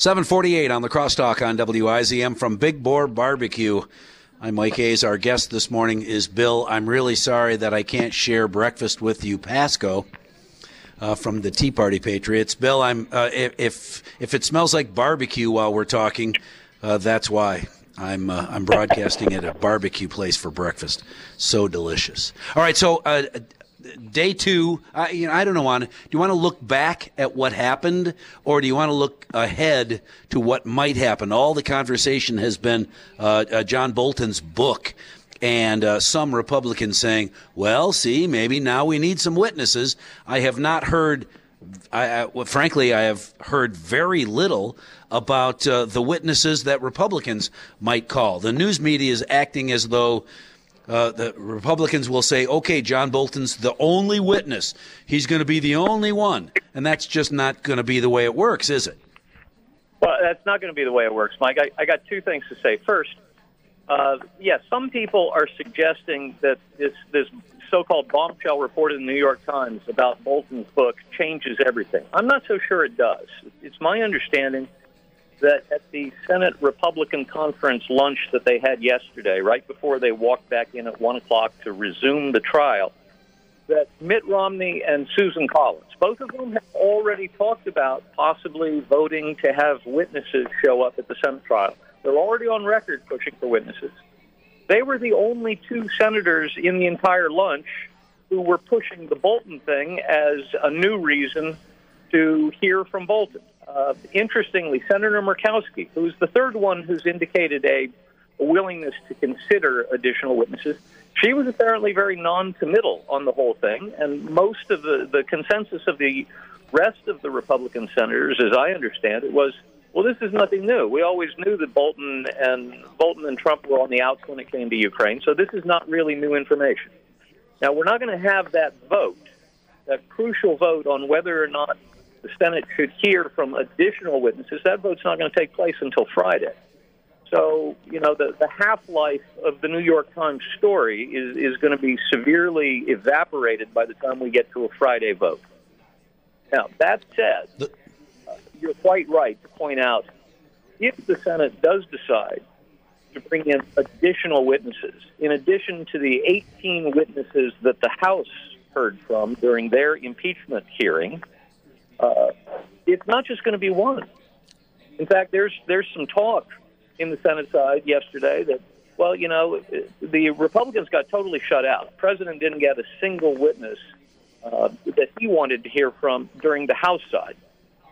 748 on the crosstalk on WIZM from Big Boar Barbecue. I'm Mike Hayes. Our guest this morning is Bill. I'm really sorry that I can't share breakfast with you, Pasco, uh, from the Tea Party Patriots. Bill, I'm uh, if if it smells like barbecue while we're talking, uh, that's why. I'm uh, I'm broadcasting at a barbecue place for breakfast. So delicious. All right, so uh, day two, I, you know, I don't know. On do you want to look back at what happened, or do you want to look ahead to what might happen? All the conversation has been uh, uh, John Bolton's book, and uh, some Republicans saying, "Well, see, maybe now we need some witnesses." I have not heard. I, I well, frankly, I have heard very little about uh, the witnesses that Republicans might call. The news media is acting as though uh, the Republicans will say, okay, John Bolton's the only witness. He's going to be the only one. And that's just not going to be the way it works, is it? Well, that's not going to be the way it works, Mike. I, I got two things to say. First, uh, yes, yeah, some people are suggesting that this, this so-called bombshell report in the New York Times about Bolton's book changes everything. I'm not so sure it does. It's my understanding – that at the Senate Republican conference lunch that they had yesterday, right before they walked back in at 1 o'clock to resume the trial, that Mitt Romney and Susan Collins, both of whom have already talked about possibly voting to have witnesses show up at the Senate trial. They're already on record pushing for witnesses. They were the only two senators in the entire lunch who were pushing the Bolton thing as a new reason to hear from Bolton. Uh, interestingly, Senator Murkowski, who's the third one who's indicated a, a willingness to consider additional witnesses, she was apparently very non-committal on the whole thing, and most of the, the consensus of the rest of the Republican senators, as I understand it, was, well, this is nothing new. We always knew that Bolton and Bolton and Trump were on the outs when it came to Ukraine, so this is not really new information. Now, we're not going to have that vote, that crucial vote on whether or not the Senate should hear from additional witnesses. That vote's not going to take place until Friday. So, you know, the, the half life of the New York Times story is, is going to be severely evaporated by the time we get to a Friday vote. Now, that said, uh, you're quite right to point out if the Senate does decide to bring in additional witnesses, in addition to the 18 witnesses that the House heard from during their impeachment hearing, uh, it's not just going to be one. In fact, there's there's some talk in the Senate side yesterday that, well, you know, the Republicans got totally shut out. The president didn't get a single witness uh, that he wanted to hear from during the House side.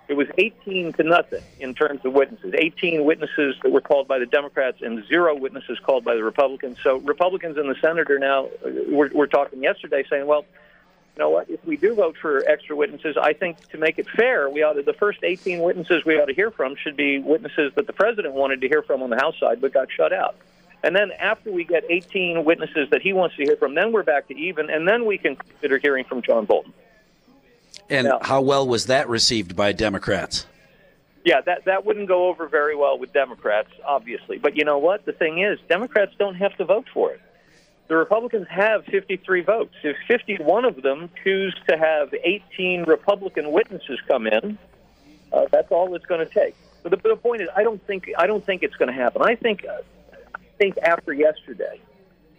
It was 18 to nothing in terms of witnesses. 18 witnesses that were called by the Democrats and zero witnesses called by the Republicans. So Republicans in the Senate are now, uh, we're, we're talking yesterday saying, well, you know what? If we do vote for extra witnesses, I think to make it fair, we ought to, the first 18 witnesses we ought to hear from should be witnesses that the president wanted to hear from on the House side but got shut out. And then after we get 18 witnesses that he wants to hear from, then we're back to even, and then we can consider hearing from John Bolton. And now, how well was that received by Democrats? Yeah, that that wouldn't go over very well with Democrats, obviously. But you know what? The thing is, Democrats don't have to vote for it the Republicans have 53 votes. If 51 of them choose to have 18 Republican witnesses come in, uh, that's all it's going to take. But the, the, point is, I don't think I don't think it's going to happen. I think uh, I think after yesterday,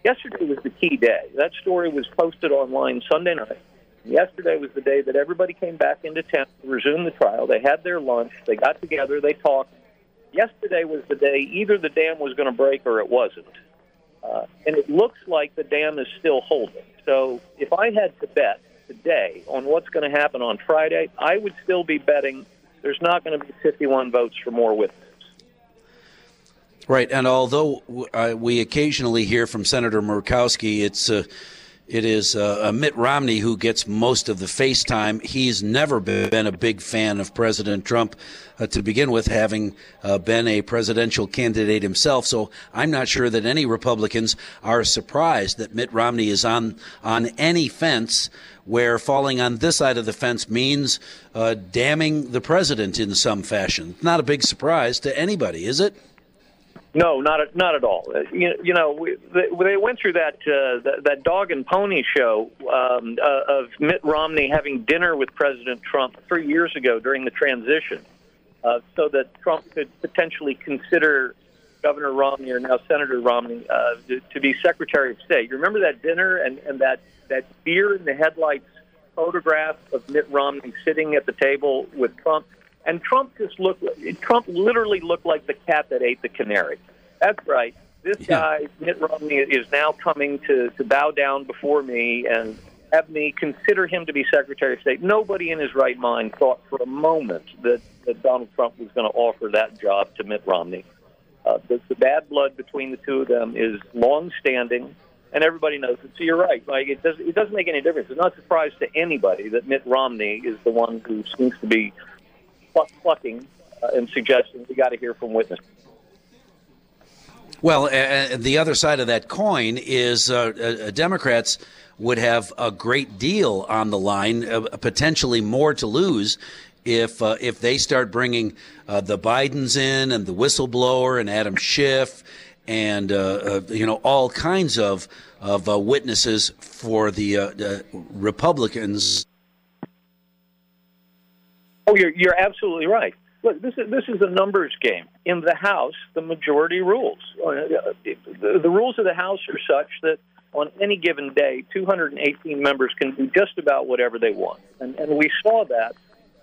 yesterday was the key day. That story was posted online Sunday night. Yesterday was the day that everybody came back into town to resume the trial. They had their lunch. They got together. They talked. Yesterday was the day either the dam was going to break or it wasn't. Uh, and it looks like the dam is still holding. So if I had to bet today on what's going to happen on Friday, I would still be betting there's not going to be 51 votes for more witnesses. Right, and although uh, we occasionally hear from Senator Murkowski, it's uh, it is uh, Mitt Romney who gets most of the face time. He's never been a big fan of President Trump uh, to begin with, having uh, been a presidential candidate himself. So I'm not sure that any Republicans are surprised that Mitt Romney is on on any fence where falling on this side of the fence means uh, damning the president in some fashion. Not a big surprise to anybody, is it? No, not at, not at all. Uh, you, you know, we, they, went through that, uh, that that dog and pony show um, uh, of Mitt Romney having dinner with President Trump three years ago during the transition, uh, so that Trump could potentially consider Governor Romney or now Senator Romney uh, to, to be Secretary of State. You remember that dinner and, and that, that beer in the headlights photograph of Mitt Romney sitting at the table with Trump? And Trump just looked, Trump literally looked like the cat that ate the canary. That's right. This Yeah. guy, Mitt Romney, is now coming to, to bow down before me and have me consider him to be Secretary of State. Nobody in his right mind thought for a moment that, that Donald Trump was going to offer that job to Mitt Romney. Uh, the, the bad blood between the two of them is long-standing, and everybody knows it. So you're right. Like it does, it doesn't make any difference. It's not a surprise to anybody that Mitt Romney is the one who seems to be pluck, plucking uh, and suggesting we got to hear from witnesses. Well, uh, the other side of that coin is uh, uh, Democrats would have a great deal on the line, uh, potentially more to lose. If uh, if they start bringing uh, the Bidens in and the whistleblower and Adam Schiff and uh, uh, you know all kinds of of uh, witnesses for the uh, uh, Republicans, Oh, you're you're absolutely right. Look, this is this is a numbers game. In the House, the majority rules. Uh, The, the rules of the House are such that on any given day, 218 members can do just about whatever they want, and and we saw that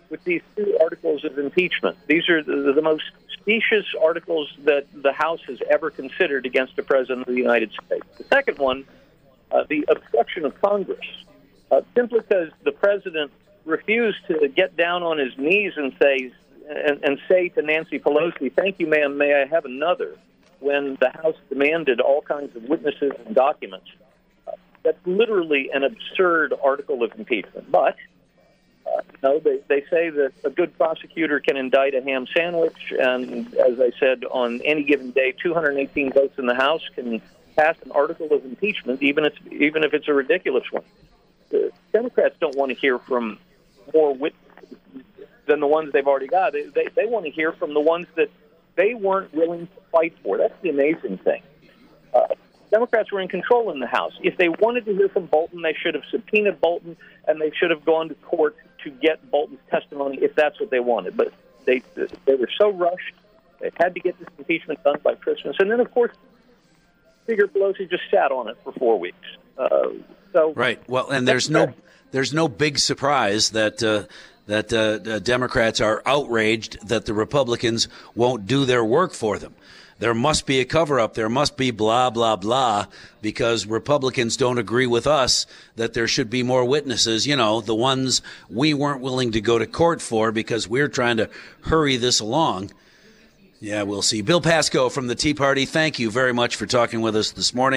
with these two articles of impeachment. These are the, the most specious articles that the House has ever considered against the President of the United States. The second one, uh, the obstruction of Congress, uh, simply because the President refused to get down on his knees and say and, and say to Nancy Pelosi, "Thank you, ma'am. May I have another?" When the House demanded all kinds of witnesses and documents, that's literally an absurd article of impeachment. But uh, know, they, they say that a good prosecutor can indict a ham sandwich, and as I said, on any given day, 218 votes in the House can pass an article of impeachment, even if even if it's a ridiculous one. The Democrats don't want to hear from more witnesses than the ones they've already got. They, they, they want to hear from the ones that they weren't willing to fight for. That's the amazing thing. Uh, Democrats were in control in the House. If they wanted to hear from Bolton, they should have subpoenaed Bolton, and they should have gone to court to get Bolton's testimony if that's what they wanted. But they they were so rushed; they had to get this impeachment done by Christmas, and then of course, Speaker Pelosi just sat on it for four weeks. Uh, so Right. Well, and there's no there's no big surprise that uh, that uh, the Democrats are outraged that the Republicans won't do their work for them. There must be a cover up. There must be blah blah blah because Republicans don't agree with us that there should be more witnesses. You know, the ones we weren't willing to go to court for because we're trying to hurry this along. Yeah, we'll see. Bill Pasco from the Tea Party, thank you very much for talking with us this morning.